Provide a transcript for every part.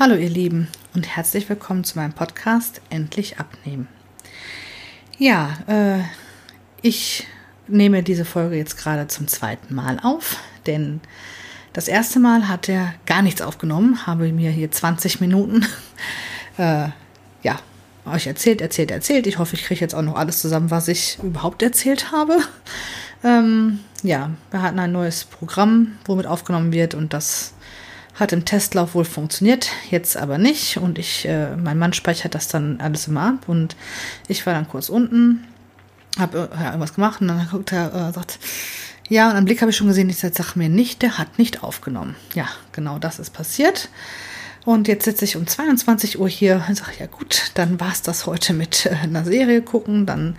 Hallo ihr Lieben und herzlich willkommen zu meinem Podcast Endlich abnehmen. Ja, äh, ich nehme diese Folge jetzt gerade zum zweiten Mal auf, denn das erste Mal hat er gar nichts aufgenommen, habe mir hier 20 Minuten äh, ja, euch erzählt, erzählt, erzählt. Ich hoffe, ich kriege jetzt auch noch alles zusammen, was ich überhaupt erzählt habe. Ähm, ja, wir hatten ein neues Programm, womit aufgenommen wird und das hat im Testlauf wohl funktioniert, jetzt aber nicht. Und ich, äh, mein Mann speichert das dann alles immer ab. Und ich war dann kurz unten, habe äh, irgendwas gemacht und dann guckt er, äh, sagt, ja, und einen Blick habe ich schon gesehen, ich sage, sag mir nicht, der hat nicht aufgenommen. Ja, genau das ist passiert. Und jetzt sitze ich um 22 Uhr hier und sage, ja gut, dann war es das heute mit äh, einer Serie gucken, dann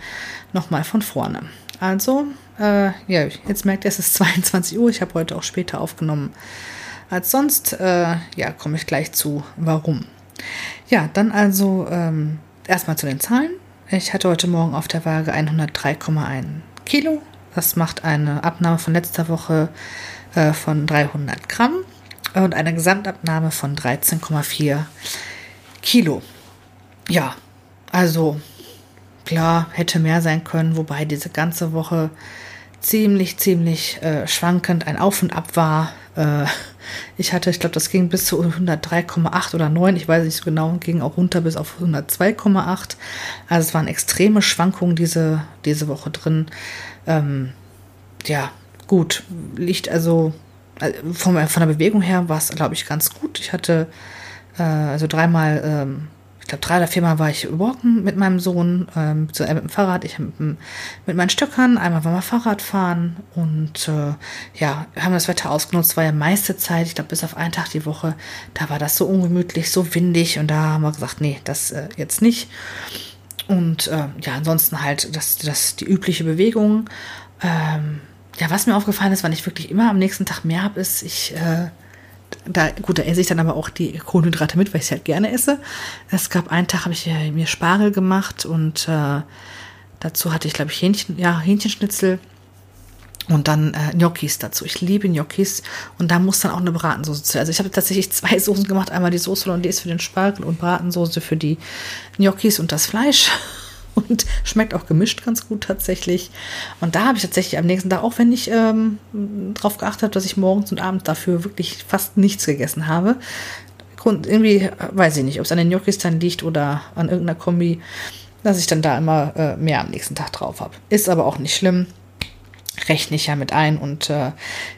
nochmal von vorne. Also, äh, ja, jetzt merkt ihr, es ist 22 Uhr, ich habe heute auch später aufgenommen als sonst. Äh, ja, komme ich gleich zu, warum. Ja, dann also ähm, erstmal zu den Zahlen. Ich hatte heute Morgen auf der Waage 103,1 Kilo. Das macht eine Abnahme von letzter Woche äh, von 300 Gramm und eine Gesamtabnahme von 13,4 Kilo. Ja, also klar, hätte mehr sein können, wobei diese ganze Woche ziemlich, ziemlich äh, schwankend ein Auf und Ab war. Äh, ich hatte, ich glaube, das ging bis zu 103,8 oder 9, ich weiß nicht so genau, ging auch runter bis auf 102,8. Also es waren extreme Schwankungen diese, diese Woche drin. Ähm, ja, gut, liegt also äh, von, von der Bewegung her war es, glaube ich, ganz gut. Ich hatte äh, also dreimal ähm, glaube, drei oder viermal war ich walken mit meinem Sohn, ähm, äh, mit dem Fahrrad, ich mit, mit meinen Stöckern, einmal war mal Fahrrad fahren und äh, ja, haben das Wetter ausgenutzt, war ja meiste Zeit, ich glaube, bis auf einen Tag die Woche, da war das so ungemütlich, so windig und da haben wir gesagt, nee, das äh, jetzt nicht. Und äh, ja, ansonsten halt das, das die übliche Bewegung. Ähm, ja, was mir aufgefallen ist, wann ich wirklich immer am nächsten Tag mehr habe, ist, ich äh, da, gut, da esse ich dann aber auch die Kohlenhydrate mit, weil ich sie halt gerne esse. Es gab einen Tag, habe ich mir Spargel gemacht und äh, dazu hatte ich, glaube ich, Hähnchen, ja, Hähnchenschnitzel und dann äh, Gnocchis dazu. Ich liebe Gnocchis und da muss dann auch eine Bratensoße zu. Also ich habe tatsächlich zwei Soßen gemacht. Einmal die Soße Hollandaise für den Spargel und Bratensoße für die Gnocchis und das Fleisch und schmeckt auch gemischt ganz gut tatsächlich. Und da habe ich tatsächlich am nächsten Tag, auch wenn ich ähm, darauf geachtet habe, dass ich morgens und abends dafür wirklich fast nichts gegessen habe, Grund, irgendwie weiß ich nicht, ob es an den Gnocchis dann liegt oder an irgendeiner Kombi, dass ich dann da immer äh, mehr am nächsten Tag drauf habe. Ist aber auch nicht schlimm. Rechne ich ja mit ein und äh,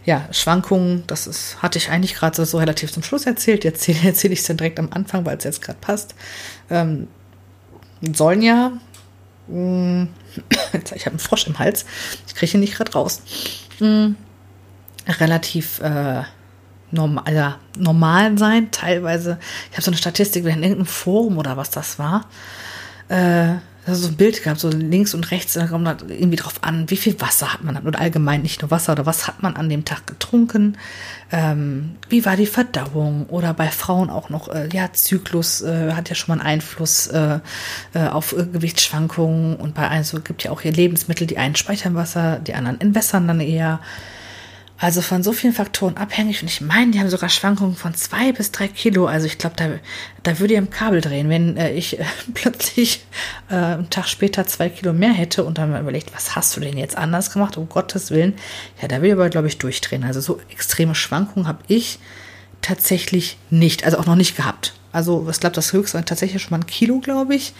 ja, Schwankungen, das ist, hatte ich eigentlich gerade so, so, relativ zum Schluss erzählt. Jetzt erzähle erzähl ich es dann direkt am Anfang, weil es jetzt gerade passt. Ähm, sollen ja. ich habe einen Frosch im Hals. Ich kriege ihn nicht gerade raus. Mm. Relativ äh, normal, ja, normal sein, teilweise. Ich habe so eine Statistik in irgendeinem Forum oder was das war. Äh, so ein Bild gehabt, so links und rechts, da kommt irgendwie drauf an, wie viel Wasser hat man oder allgemein nicht nur Wasser oder was hat man an dem Tag getrunken, ähm, wie war die Verdauung? Oder bei Frauen auch noch, äh, ja, Zyklus äh, hat ja schon mal einen Einfluss äh, äh auf äh, Gewichtsschwankungen. Und bei also gibt ja auch hier Lebensmittel, die einen speichern Wasser, die anderen entwässern dann eher. Also von so vielen Faktoren abhängig. Und ich meine, die haben sogar Schwankungen von zwei bis drei Kilo. Also ich glaube, da, da würde ich am Kabel drehen, wenn äh, ich äh, plötzlich äh, einen Tag später zwei Kilo mehr hätte und dann mal überlegt, was hast du denn jetzt anders gemacht? Um Gottes Willen. Ja, da würde ich aber, glaube ich, durchdrehen. Also so extreme Schwankungen habe ich tatsächlich nicht, also auch noch nicht gehabt. Also ich glaube, das höchste war tatsächlich schon mal ein Kilo, glaube ich.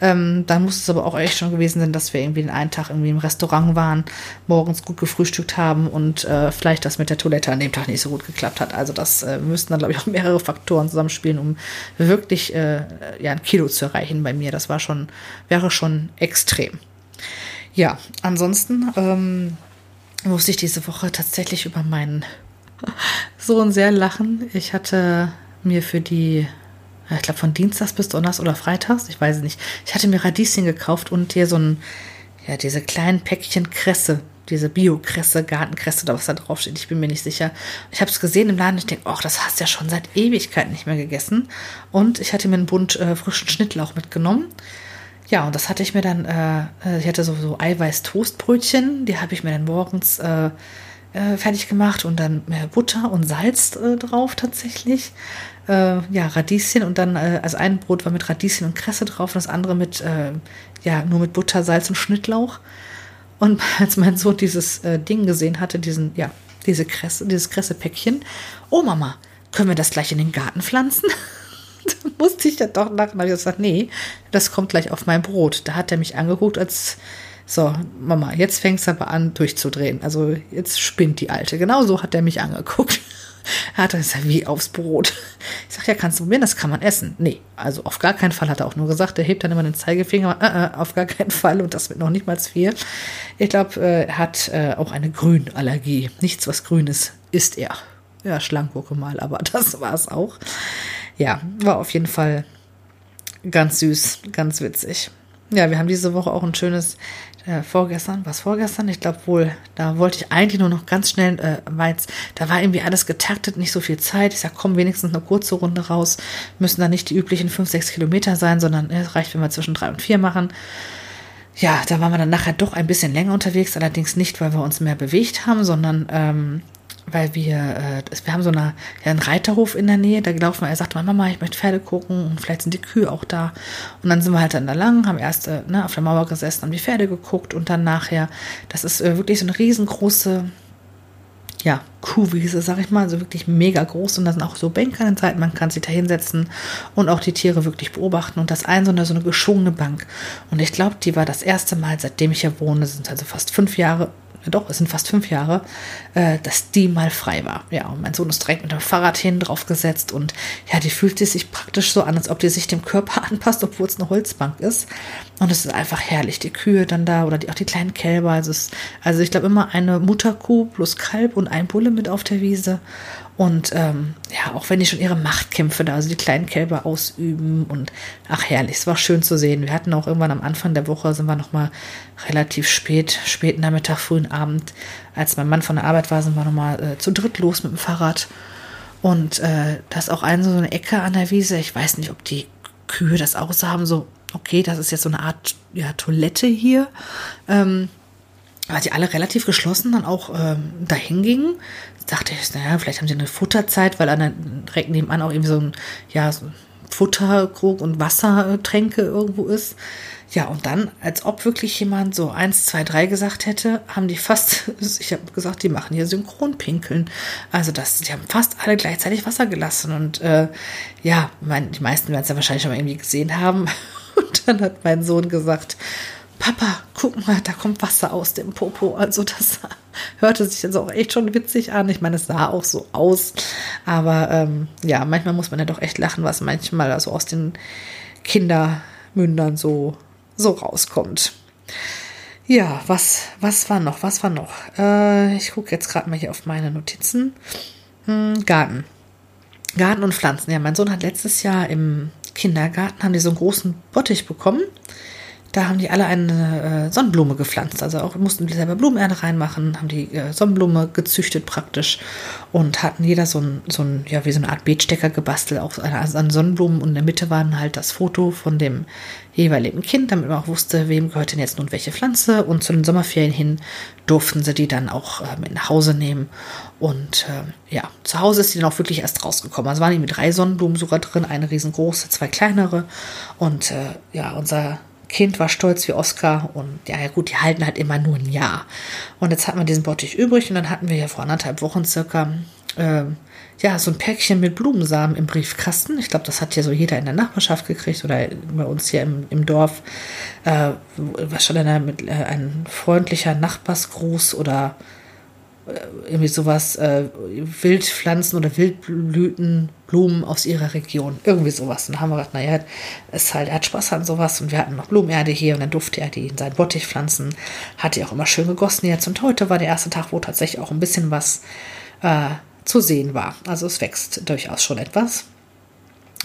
Ähm, dann muss es aber auch echt schon gewesen sein, dass wir irgendwie den einen Tag irgendwie im Restaurant waren, morgens gut gefrühstückt haben und äh, vielleicht das mit der Toilette an dem Tag nicht so gut geklappt hat. Also das äh, müssten dann, glaube ich, auch mehrere Faktoren zusammenspielen, um wirklich äh, ja, ein Kilo zu erreichen bei mir. Das war schon, wäre schon extrem. Ja, ansonsten ähm, musste ich diese Woche tatsächlich über meinen Sohn sehr lachen. Ich hatte mir für die ich glaube von Dienstags bis Donnerstags oder Freitags, ich weiß es nicht. Ich hatte mir Radieschen gekauft und hier so ein, ja, diese kleinen Päckchen Kresse, diese Bio-Kresse, Gartenkresse oder was da drauf steht, ich bin mir nicht sicher. Ich habe es gesehen im Laden ich denke, ach, das hast du ja schon seit Ewigkeiten nicht mehr gegessen. Und ich hatte mir einen Bund äh, frischen Schnittlauch mitgenommen. Ja, und das hatte ich mir dann, äh, äh ich hatte so, so Eiweiß-Toastbrötchen, die habe ich mir dann morgens äh, äh, fertig gemacht und dann äh, Butter und Salz drauf tatsächlich. Äh, ja, Radieschen und dann, äh, also ein Brot war mit Radieschen und Kresse drauf und das andere mit, äh, ja, nur mit Butter, Salz und Schnittlauch. Und als mein Sohn dieses Ding gesehen hatte, diesen, ja, diese Kresse, dieses Kressepäckchen, oh Mama, können wir das gleich in den Garten pflanzen? da musste ich ja doch lachen. Da habe ich gesagt, nee, das kommt gleich auf mein Brot. Da hat er mich angeguckt, als so, Mama, jetzt fängst du aber an durchzudrehen. Also jetzt spinnt die Alte. Genau so hat er mich angeguckt. Er hat gesagt, wie aufs Brot. Ich sage, ja, kannst du probieren, das kann man essen. Nee, also auf gar keinen Fall hat er auch nur gesagt. Er hebt dann immer den Zeigefinger, äh, äh, auf gar keinen Fall und das mit noch nicht mal viel. Ich glaube, äh, er hat äh, auch eine Grünallergie. Nichts, was grün ist, isst er. Ja, schlank gucke mal, aber das war es auch. Ja, war auf jeden Fall ganz süß, ganz witzig. Ja, wir haben diese Woche auch ein schönes äh, vorgestern, was vorgestern? Ich glaube wohl, da wollte ich eigentlich nur noch ganz schnell, äh, weil da war irgendwie alles getaktet, nicht so viel Zeit. Ich sag, komm, wenigstens eine kurze Runde raus. Müssen da nicht die üblichen fünf, sechs Kilometer sein, sondern äh, es reicht, wenn wir zwischen drei und vier machen. Ja, da waren wir dann nachher doch ein bisschen länger unterwegs, allerdings nicht, weil wir uns mehr bewegt haben, sondern ähm, weil wir, äh, wir haben so eine, ja, einen Reiterhof in der Nähe, da gelaufen wir, er sagte, Mama, ich möchte Pferde gucken und vielleicht sind die Kühe auch da. Und dann sind wir halt dann da lang, haben erst äh, ne, auf der Mauer gesessen, haben die Pferde geguckt und dann nachher, das ist äh, wirklich so eine riesengroße, ja, Kuhwiese, sag ich mal, also wirklich mega groß und da sind auch so Bänke an den Seiten, man kann sich da hinsetzen und auch die Tiere wirklich beobachten und das ein so eine, so eine geschwungene Bank. Und ich glaube, die war das erste Mal, seitdem ich hier wohne, sind also fast fünf Jahre, doch, es sind fast fünf Jahre, äh, dass die mal frei war. Ja, und mein Sohn ist direkt mit dem Fahrrad hin draufgesetzt und ja, die fühlt sich praktisch so an, als ob die sich dem Körper anpasst, obwohl es eine Holzbank ist. Und es ist einfach herrlich, die Kühe dann da oder die, auch die kleinen Kälber. Also, es, also ich glaube immer eine Mutterkuh plus Kalb und ein Bulle mit auf der Wiese. Und ähm, ja, auch wenn die schon ihre Machtkämpfe da, also die kleinen Kälber ausüben und ach herrlich, es war schön zu sehen. Wir hatten auch irgendwann am Anfang der Woche, sind wir nochmal relativ spät, späten Nachmittag, frühen Abend, als mein Mann von der Arbeit war, sind wir nochmal äh, zu dritt los mit dem Fahrrad. Und äh, da ist auch eine so eine Ecke an der Wiese. Ich weiß nicht, ob die Kühe das auch so haben, so, okay, das ist jetzt so eine Art ja, Toilette hier. Ähm, weil die alle relativ geschlossen dann auch ähm, dahin gingen dachte ich, naja, vielleicht haben sie eine Futterzeit, weil an direkt nebenan auch irgendwie so ein, ja, so ein Futterkrug und Wassertränke irgendwo ist. Ja, und dann, als ob wirklich jemand so eins, zwei, drei gesagt hätte, haben die fast, ich habe gesagt, die machen hier Synchronpinkeln. Also das, die haben fast alle gleichzeitig Wasser gelassen. Und äh, ja, mein, die meisten werden es ja wahrscheinlich schon mal irgendwie gesehen haben. Und dann hat mein Sohn gesagt, Papa, guck mal, da kommt Wasser aus dem Popo. Also das hörte sich jetzt auch echt schon witzig an. Ich meine, es sah auch so aus. Aber ähm, ja, manchmal muss man ja doch echt lachen, was manchmal also aus den Kindermündern so, so rauskommt. Ja, was, was war noch? Was war noch? Äh, ich gucke jetzt gerade mal hier auf meine Notizen. Hm, Garten. Garten und Pflanzen. Ja, mein Sohn hat letztes Jahr im Kindergarten, haben die so einen großen Bottich bekommen da haben die alle eine äh, Sonnenblume gepflanzt. Also auch mussten die selber Blumenerde reinmachen, haben die äh, Sonnenblume gezüchtet praktisch und hatten jeder so ein, so ein, ja, wie so eine Art Beetstecker gebastelt, auch an Sonnenblumen und in der Mitte waren halt das Foto von dem jeweiligen Kind, damit man auch wusste, wem gehört denn jetzt nun welche Pflanze. Und zu den Sommerferien hin durften sie die dann auch äh, mit nach Hause nehmen. Und äh, ja, zu Hause ist die dann auch wirklich erst rausgekommen. Also waren die mit drei Sonnenblumen sogar drin, eine riesengroße, zwei kleinere. Und äh, ja, unser Kind war stolz wie Oscar und ja, ja gut, die halten halt immer nur ein Jahr. Und jetzt hat man diesen Bottich übrig und dann hatten wir ja vor anderthalb Wochen circa äh, ja, so ein Päckchen mit Blumensamen im Briefkasten. Ich glaube, das hat ja so jeder in der Nachbarschaft gekriegt oder bei uns hier im, im Dorf. Äh, was schon eine, mit, äh, ein freundlicher Nachbarsgruß oder irgendwie sowas, äh, Wildpflanzen oder Wildblütenblumen aus ihrer Region. Irgendwie sowas. Und dann haben wir gedacht, naja, ist halt, er hat Spaß an sowas und wir hatten noch Blumenerde hier und dann durfte er die in seinen Bottich pflanzen. Hat die auch immer schön gegossen jetzt. Und heute war der erste Tag, wo tatsächlich auch ein bisschen was äh, zu sehen war. Also es wächst durchaus schon etwas.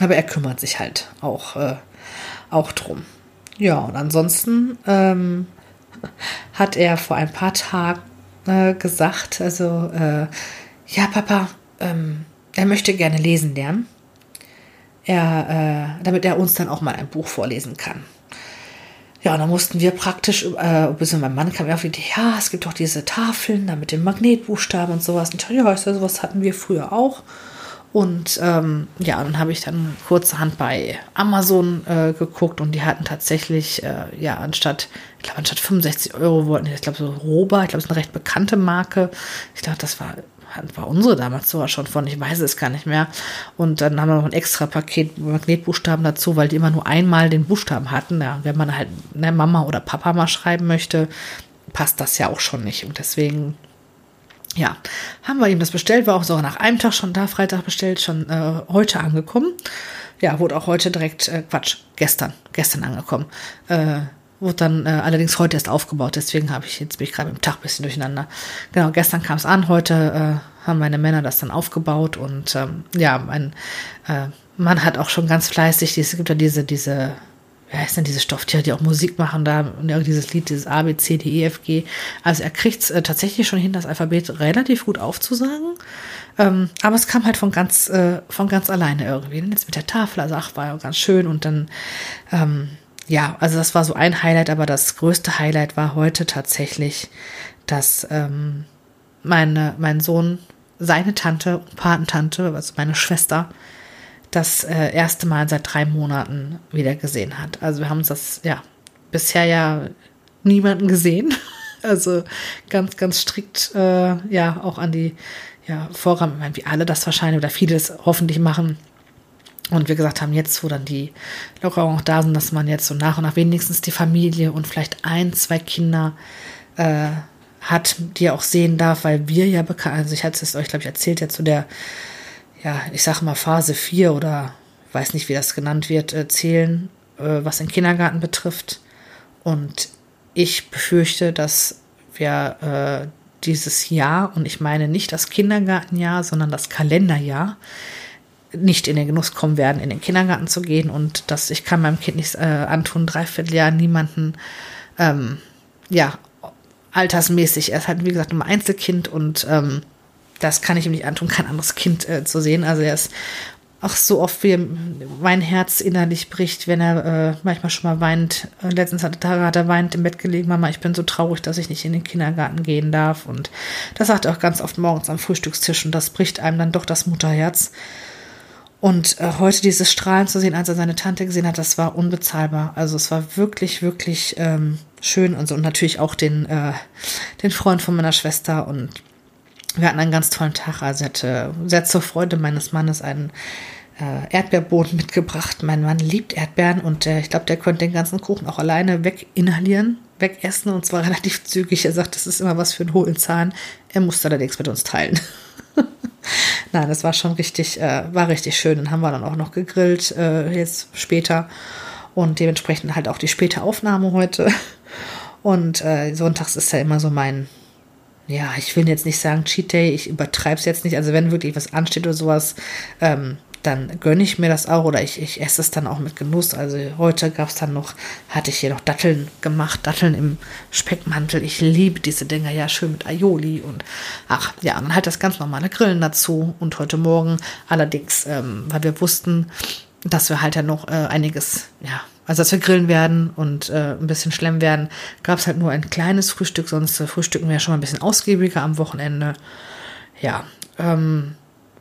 Aber er kümmert sich halt auch, äh, auch drum. Ja, und ansonsten ähm, hat er vor ein paar Tagen äh, gesagt, also äh, ja, Papa, ähm, er möchte gerne lesen lernen, er, äh, damit er uns dann auch mal ein Buch vorlesen kann. Ja, und dann mussten wir praktisch, äh, bis mein Mann kam auf die Idee, ja, es gibt doch diese Tafeln da mit den Magnetbuchstaben und sowas. Und ich dachte, ja, sowas hatten wir früher auch. Und ähm, ja, dann habe ich dann kurzerhand bei Amazon äh, geguckt und die hatten tatsächlich, äh, ja, anstatt, ich glaube, anstatt 65 Euro wollten die, ich glaube, so Roba, ich glaube, es ist eine recht bekannte Marke. Ich dachte, das war, war unsere damals sogar schon von, ich weiß es gar nicht mehr. Und dann haben wir noch ein extra Paket Magnetbuchstaben dazu, weil die immer nur einmal den Buchstaben hatten. Ja, wenn man halt ne, Mama oder Papa mal schreiben möchte, passt das ja auch schon nicht. Und deswegen ja, haben wir ihm das bestellt, war auch sogar nach einem Tag schon da, Freitag bestellt, schon äh, heute angekommen. Ja, wurde auch heute direkt, äh, Quatsch, gestern, gestern angekommen. Äh, wurde dann äh, allerdings heute erst aufgebaut, deswegen habe ich jetzt bin ich gerade im Tag ein bisschen durcheinander. Genau, gestern kam es an, heute äh, haben meine Männer das dann aufgebaut und ähm, ja, mein äh, Mann hat auch schon ganz fleißig, es gibt ja diese, diese wie heißt denn diese Stofftiere, die auch Musik machen, da dieses Lied, dieses A, B, C, D, E, F, G. Also er kriegt es äh, tatsächlich schon hin, das Alphabet relativ gut aufzusagen. Ähm, aber es kam halt von ganz, äh, von ganz alleine irgendwie. Und jetzt mit der Tafel, also ach, war ja ganz schön. Und dann, ähm, ja, also das war so ein Highlight, aber das größte Highlight war heute tatsächlich, dass ähm, meine, mein Sohn, seine Tante, Patentante, also meine Schwester, das äh, erste Mal seit drei Monaten wieder gesehen hat. Also wir haben uns das ja bisher ja niemanden gesehen. Also ganz, ganz strikt äh, ja auch an die ja, Vorgaben, ich meine, wie alle das wahrscheinlich oder viele das hoffentlich machen. Und wir gesagt haben, jetzt, wo dann die Lockerungen auch da sind, dass man jetzt so nach und nach wenigstens die Familie und vielleicht ein, zwei Kinder äh, hat, die er auch sehen darf, weil wir ja bekannt, also ich hatte es euch, glaube ich, erzählt, ja zu der ja, ich sage mal Phase 4 oder weiß nicht, wie das genannt wird, äh, zählen, äh, was den Kindergarten betrifft. Und ich befürchte, dass wir äh, dieses Jahr, und ich meine nicht das Kindergartenjahr, sondern das Kalenderjahr, nicht in den Genuss kommen werden, in den Kindergarten zu gehen und dass ich kann meinem Kind nicht äh, antun, dreiviertel Jahr niemanden, ähm, ja, altersmäßig. Er ist halt, wie gesagt, ein Einzelkind und ähm, das kann ich ihm nicht antun, kein anderes Kind äh, zu sehen. Also er ist auch so oft, wie mein Herz innerlich bricht, wenn er äh, manchmal schon mal weint. Äh, letztens hat, hat er weint im Bett gelegen, Mama, ich bin so traurig, dass ich nicht in den Kindergarten gehen darf. Und das sagt er auch ganz oft morgens am Frühstückstisch und das bricht einem dann doch das Mutterherz. Und äh, heute dieses Strahlen zu sehen, als er seine Tante gesehen hat, das war unbezahlbar. Also es war wirklich, wirklich ähm, schön und so. Und natürlich auch den, äh, den Freund von meiner Schwester und wir hatten einen ganz tollen Tag. Also hatte sehr zur Freude meines Mannes einen äh, Erdbeerboden mitgebracht. Mein Mann liebt Erdbeeren und äh, ich glaube, der könnte den ganzen Kuchen auch alleine weginhalieren, wegessen und zwar relativ zügig. Er sagt, das ist immer was für einen hohlen Zahn. Er musste allerdings mit uns teilen. Nein, das war schon richtig, äh, war richtig schön. Dann haben wir dann auch noch gegrillt, äh, jetzt später. Und dementsprechend halt auch die späte Aufnahme heute. Und äh, sonntags ist ja immer so mein, ja, ich will jetzt nicht sagen Cheat Day, ich übertreibe es jetzt nicht. Also wenn wirklich was ansteht oder sowas, ähm, dann gönne ich mir das auch oder ich, ich esse es dann auch mit Genuss. Also heute gab es dann noch, hatte ich hier noch Datteln gemacht, Datteln im Speckmantel. Ich liebe diese Dinger, ja, schön mit Aioli und ach, ja, dann halt das ganz normale Grillen dazu. Und heute Morgen allerdings, ähm, weil wir wussten, dass wir halt ja noch äh, einiges, ja, also dass wir grillen werden und äh, ein bisschen schlemmen werden, gab es halt nur ein kleines Frühstück, sonst äh, frühstücken wir ja schon mal ein bisschen ausgiebiger am Wochenende. Ja, ähm,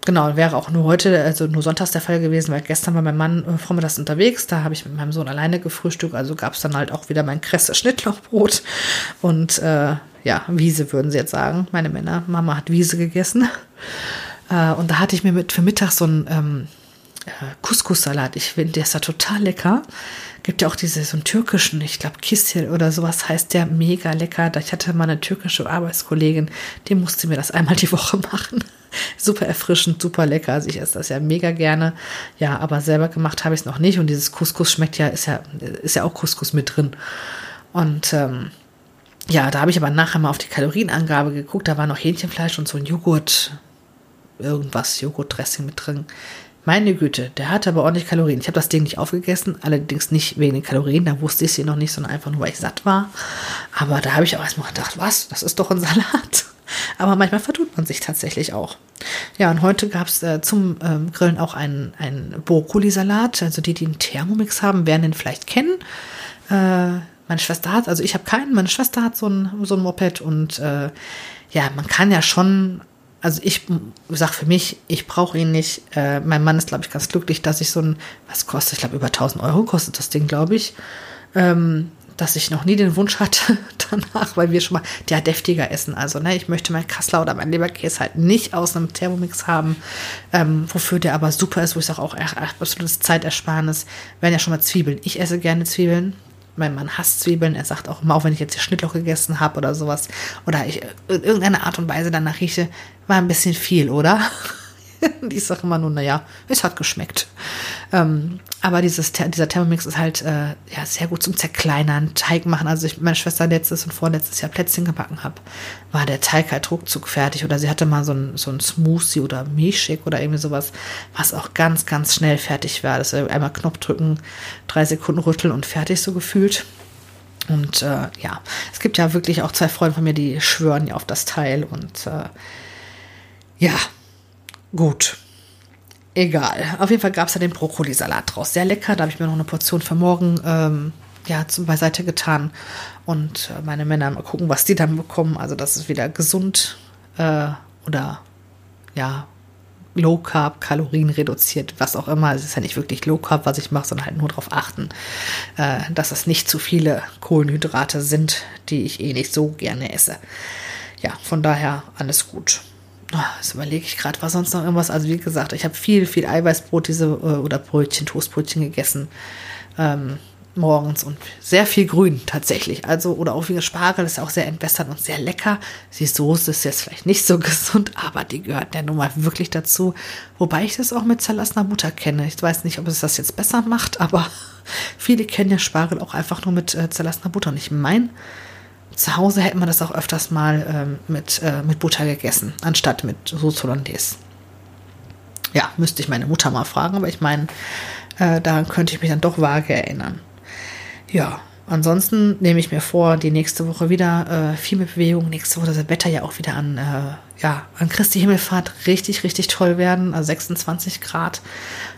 genau, wäre auch nur heute, also nur sonntags der Fall gewesen, weil gestern war mein Mann äh, vormittags unterwegs, da habe ich mit meinem Sohn alleine gefrühstückt, also gab es dann halt auch wieder mein kresse Schnittlochbrot und äh, ja, Wiese würden sie jetzt sagen, meine Männer, Mama hat Wiese gegessen. Äh, und da hatte ich mir mit für Mittag so ein ähm, äh, Couscous-Salat. Ich finde, der ist da total lecker. Gibt ja auch diese, so einen türkischen, ich glaube, Kistel oder sowas heißt der, mega lecker. Ich hatte mal eine türkische Arbeitskollegin, die musste mir das einmal die Woche machen. super erfrischend, super lecker. Also ich esse das ja mega gerne. Ja, aber selber gemacht habe ich es noch nicht. Und dieses Couscous schmeckt ja, ist ja, ist ja auch Couscous mit drin. Und ähm, ja, da habe ich aber nachher mal auf die Kalorienangabe geguckt. Da war noch Hähnchenfleisch und so ein Joghurt, irgendwas, Joghurtdressing mit drin. Meine Güte, der hatte aber ordentlich Kalorien. Ich habe das Ding nicht aufgegessen, allerdings nicht wegen den Kalorien, da wusste ich sie noch nicht, sondern einfach nur, weil ich satt war. Aber da habe ich auch erstmal gedacht, was, das ist doch ein Salat. Aber manchmal vertut man sich tatsächlich auch. Ja, und heute gab es äh, zum ähm, Grillen auch einen, einen Brokkolisalat. Also die, die einen Thermomix haben, werden den vielleicht kennen. Äh, meine Schwester hat, also ich habe keinen, meine Schwester hat so ein, so ein Moped und äh, ja, man kann ja schon, also ich sag für mich, ich brauche ihn nicht. Äh, mein Mann ist, glaube ich, ganz glücklich, dass ich so ein, was kostet, ich glaube, über 1000 Euro kostet das Ding, glaube ich. Ähm, dass ich noch nie den Wunsch hatte danach, weil wir schon mal ja deftiger essen. Also ne, ich möchte mein Kassler oder mein Leberkäse halt nicht aus einem Thermomix haben, ähm, wofür der aber super ist, wo ich sage auch ach, absolutes Zeitersparnis. Werden ja schon mal Zwiebeln. Ich esse gerne Zwiebeln. Mein Mann hasst Zwiebeln. Er sagt auch immer, auch wenn ich jetzt hier Schnittloch gegessen habe oder sowas oder ich in irgendeiner Art und Weise danach rieche, war ein bisschen viel, oder? ich sage immer nur, naja, es hat geschmeckt. Ähm, aber dieses, dieser Thermomix ist halt äh, ja, sehr gut zum Zerkleinern, Teig machen. Also ich meine Schwester letztes und vorletztes Jahr Plätzchen gebacken habe, war der Teig halt ruckzuck fertig. Oder sie hatte mal so ein, so ein Smoothie oder Milchshake oder irgendwie sowas, was auch ganz, ganz schnell fertig war. Das ist einmal Knopf drücken, drei Sekunden rütteln und fertig so gefühlt. Und äh, ja, es gibt ja wirklich auch zwei Freunde von mir, die schwören ja auf das Teil. Und äh, ja, gut. Egal. Auf jeden Fall gab es da den Brokkolisalat draus. Sehr lecker. Da habe ich mir noch eine Portion für morgen ähm, ja, zum Beiseite getan. Und äh, meine Männer mal gucken, was die dann bekommen. Also das ist wieder gesund äh, oder ja, Low Carb, Kalorien reduziert, was auch immer. Es ist ja nicht wirklich Low Carb, was ich mache, sondern halt nur darauf achten, äh, dass es nicht zu viele Kohlenhydrate sind, die ich eh nicht so gerne esse. Ja, von daher alles gut. Oh, das überlege ich gerade, war sonst noch irgendwas? Also wie gesagt, ich habe viel, viel Eiweißbrot diese äh, oder Brötchen, Toastbrötchen gegessen ähm, morgens und sehr viel Grün tatsächlich. Also oder auch wie Spargel ist auch sehr entwässert und sehr lecker. Die Soße ist jetzt vielleicht nicht so gesund, aber die gehört ja nun mal wirklich dazu. Wobei ich das auch mit zerlassener Butter kenne. Ich weiß nicht, ob es das jetzt besser macht, aber viele kennen ja Spargel auch einfach nur mit äh, zerlassener Butter. Und ich meine, zu Hause hätte man das auch öfters mal ähm, mit, äh, mit Butter gegessen, anstatt mit Soße Hollandaise. Ja, müsste ich meine Mutter mal fragen, aber ich meine, äh, daran könnte ich mich dann doch vage erinnern. Ja, ansonsten nehme ich mir vor, die nächste Woche wieder äh, viel mit Bewegung. Nächste Woche das Wetter ja auch wieder an, äh, ja, an Christi Himmelfahrt richtig, richtig toll werden. Also 26 Grad.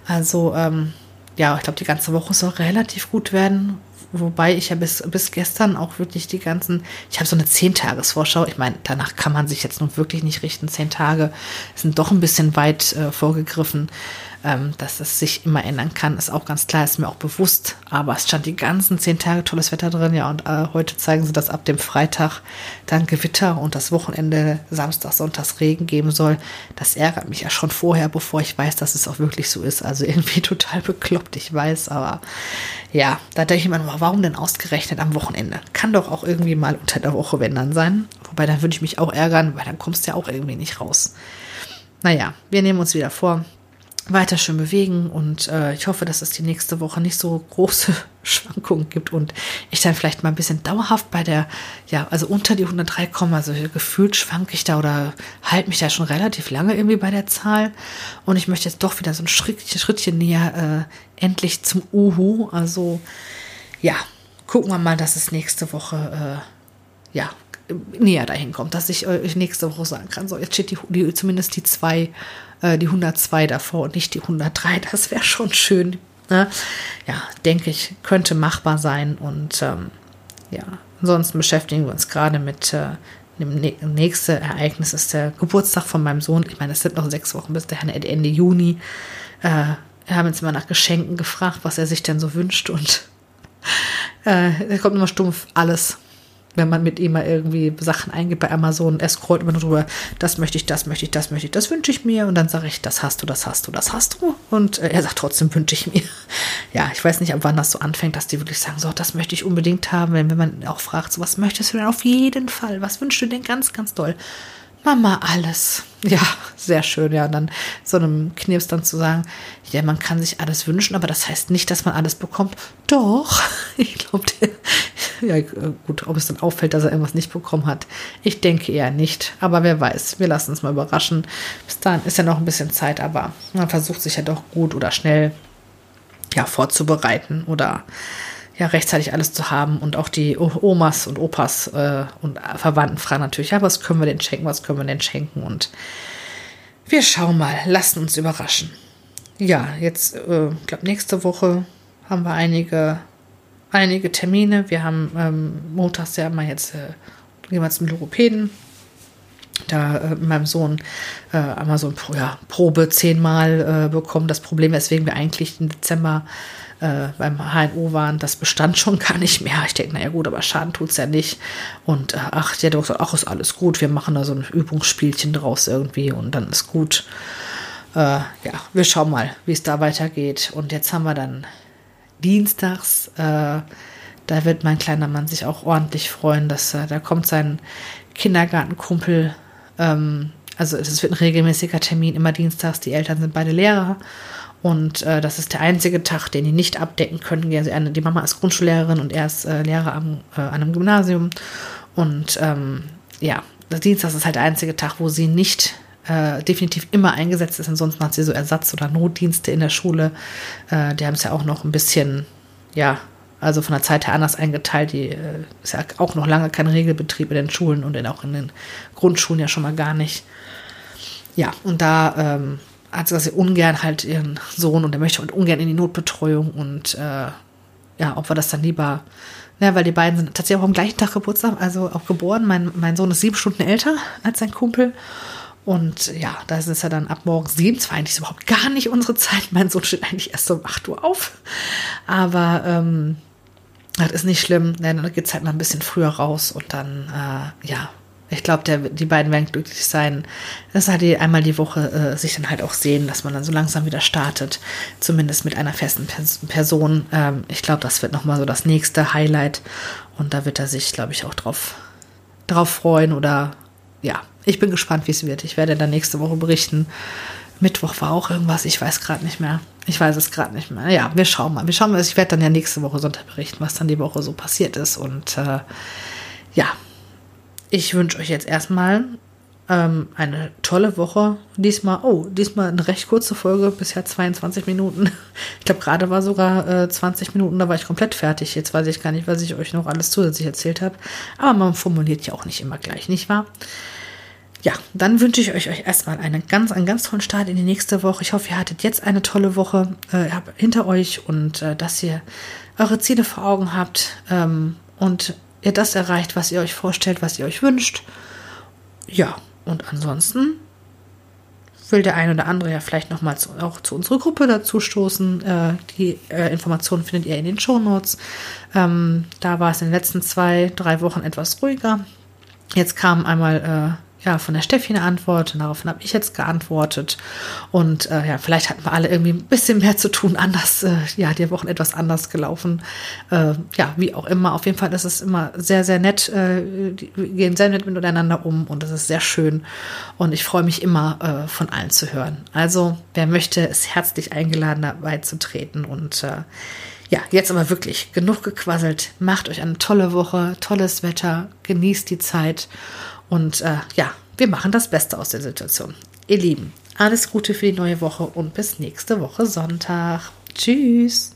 Also, ähm, ja, ich glaube, die ganze Woche soll relativ gut werden. Wobei ich ja bis, bis gestern auch wirklich die ganzen, ich habe so eine Zehn-Tages-Vorschau. Ich meine, danach kann man sich jetzt nun wirklich nicht richten. Zehn Tage sind doch ein bisschen weit äh, vorgegriffen. Ähm, dass es sich immer ändern kann, ist auch ganz klar, ist mir auch bewusst. Aber es stand die ganzen zehn Tage tolles Wetter drin, ja. Und äh, heute zeigen sie, dass ab dem Freitag dann Gewitter und das Wochenende Samstag, Sonntags Regen geben soll. Das ärgert mich ja schon vorher, bevor ich weiß, dass es auch wirklich so ist. Also irgendwie total bekloppt, ich weiß, aber ja, da denke ich mir immer, warum denn ausgerechnet am Wochenende? Kann doch auch irgendwie mal unter der Woche, wenn dann sein. Wobei, dann würde ich mich auch ärgern, weil dann kommst du ja auch irgendwie nicht raus. Naja, wir nehmen uns wieder vor, weiter schön bewegen und äh, ich hoffe, dass es die nächste Woche nicht so große Schwankungen gibt und ich dann vielleicht mal ein bisschen dauerhaft bei der, ja, also unter die 103 komme. Also gefühlt schwanke ich da oder halte mich da schon relativ lange irgendwie bei der Zahl und ich möchte jetzt doch wieder so ein Schrittchen, Schrittchen näher äh, endlich zum Uhu. Also ja, gucken wir mal, dass es nächste Woche äh, ja näher dahin kommt, dass ich euch nächste Woche sagen kann, so jetzt steht die, die zumindest die zwei äh, die 102 davor und nicht die 103. Das wäre schon schön. Ne? Ja, denke ich, könnte machbar sein. Und ähm, ja, ansonsten beschäftigen wir uns gerade mit äh, dem nächsten Ereignis ist der Geburtstag von meinem Sohn. Ich meine, es sind noch sechs Wochen bis dahin, Ende Juni. Äh, wir haben jetzt mal nach Geschenken gefragt, was er sich denn so wünscht. Und äh, er kommt immer stumpf alles wenn man mit ihm mal irgendwie Sachen eingibt bei Amazon, er scrollt immer nur drüber, das möchte ich, das möchte ich, das möchte ich, das wünsche ich mir und dann sage ich, das hast du, das hast du, das hast du und äh, er sagt trotzdem wünsche ich mir. Ja, ich weiß nicht, ab wann das so anfängt, dass die wirklich sagen, so, das möchte ich unbedingt haben, wenn, wenn man auch fragt, so, was möchtest du denn auf jeden Fall, was wünschst du denn ganz, ganz doll? Mama, alles. Ja, sehr schön, ja. Und dann so einem Knirps dann zu sagen, ja, man kann sich alles wünschen, aber das heißt nicht, dass man alles bekommt. Doch, ich glaube, ja, gut, ob es dann auffällt, dass er irgendwas nicht bekommen hat. Ich denke eher nicht, aber wer weiß, wir lassen uns mal überraschen. Bis dahin ist ja noch ein bisschen Zeit, aber man versucht sich ja doch gut oder schnell ja, vorzubereiten oder ja, rechtzeitig alles zu haben und auch die Omas und Opas äh, und Verwandten fragen natürlich, ja, was können wir denn schenken, was können wir denn schenken und wir schauen mal, lassen uns überraschen. Ja, jetzt, äh, ich glaube, nächste Woche haben wir einige einige Termine. Wir haben ähm, montags ja immer jetzt, äh, gehen wir zum Logopäden. Da äh, meinem Sohn äh, einmal so ein ja, Probe zehnmal äh, bekommen. Das Problem, weswegen wir eigentlich im Dezember äh, beim HNO waren, das bestand schon gar nicht mehr. Ich denke, naja gut, aber Schaden tut es ja nicht. Und äh, ach, der gesagt, ach, ist alles gut. Wir machen da so ein Übungsspielchen draus irgendwie und dann ist gut. Äh, ja, wir schauen mal, wie es da weitergeht. Und jetzt haben wir dann dienstags. Äh, da wird mein kleiner Mann sich auch ordentlich freuen, dass äh, da kommt sein Kindergartenkumpel. Ähm, also es wird ein regelmäßiger Termin, immer dienstags. Die Eltern sind beide Lehrer. Und äh, das ist der einzige Tag, den die nicht abdecken können. Also die Mama ist Grundschullehrerin und er ist äh, Lehrer am, äh, an einem Gymnasium. Und ähm, ja, der Dienstag ist halt der einzige Tag, wo sie nicht äh, definitiv immer eingesetzt ist. Ansonsten hat sie so Ersatz- oder Notdienste in der Schule. Äh, die haben es ja auch noch ein bisschen, ja, also von der Zeit her anders eingeteilt. Die äh, ist ja auch noch lange kein Regelbetrieb in den Schulen und in, auch in den Grundschulen ja schon mal gar nicht. Ja, und da ähm, hat sie, sie ungern halt ihren Sohn und er möchte halt ungern in die Notbetreuung und äh, ja, ob wir das dann lieber, ja, weil die beiden sind tatsächlich auch am gleichen Tag Geburtstag, also auch geboren. Mein, mein Sohn ist sieben Stunden älter als sein Kumpel und ja, da ist ja dann ab morgens sieben. Zwar eigentlich überhaupt gar nicht unsere Zeit. Mein Sohn steht eigentlich erst um 8 Uhr auf. Aber ähm, das ist nicht schlimm. Dann geht es halt mal ein bisschen früher raus und dann, äh, ja, ich glaube, die beiden werden glücklich sein, dass halt die einmal die Woche äh, sich dann halt auch sehen, dass man dann so langsam wieder startet, zumindest mit einer festen Person. Ähm, ich glaube, das wird nochmal so das nächste Highlight und da wird er sich, glaube ich, auch drauf, drauf freuen oder ja, ich bin gespannt, wie es wird. Ich werde dann nächste Woche berichten. Mittwoch war auch irgendwas, ich weiß gerade nicht mehr. Ich weiß es gerade nicht mehr. Ja, wir schauen mal. Wir schauen mal. Ich werde dann ja nächste Woche Sonntag berichten, was dann die Woche so passiert ist. Und äh, ja, ich wünsche euch jetzt erstmal ähm, eine tolle Woche. Diesmal, oh, diesmal eine recht kurze Folge, bisher 22 Minuten. Ich glaube, gerade war sogar äh, 20 Minuten, da war ich komplett fertig. Jetzt weiß ich gar nicht, was ich euch noch alles zusätzlich erzählt habe. Aber man formuliert ja auch nicht immer gleich, nicht wahr? Ja, dann wünsche ich euch, euch erstmal einen ganz, einen ganz tollen Start in die nächste Woche. Ich hoffe, ihr hattet jetzt eine tolle Woche äh, hinter euch und äh, dass ihr eure Ziele vor Augen habt ähm, und ihr das erreicht, was ihr euch vorstellt, was ihr euch wünscht. Ja, und ansonsten will der eine oder andere ja vielleicht nochmal auch zu unserer Gruppe dazu stoßen. Äh, die äh, Informationen findet ihr in den Show Notes. Ähm, da war es in den letzten zwei, drei Wochen etwas ruhiger. Jetzt kam einmal äh, ja, von der Steffi eine Antwort und daraufhin habe ich jetzt geantwortet. Und äh, ja, vielleicht hatten wir alle irgendwie ein bisschen mehr zu tun, anders, äh, ja, die Wochen etwas anders gelaufen. Äh, ja, wie auch immer. Auf jeden Fall ist es immer sehr, sehr nett. Äh, wir gehen sehr nett miteinander um und es ist sehr schön. Und ich freue mich immer, äh, von allen zu hören. Also, wer möchte, ist herzlich eingeladen, dabei zu treten. Und äh, ja, jetzt aber wirklich genug gequasselt. Macht euch eine tolle Woche, tolles Wetter, genießt die Zeit und äh, ja, wir machen das Beste aus der Situation. Ihr Lieben, alles Gute für die neue Woche und bis nächste Woche Sonntag. Tschüss.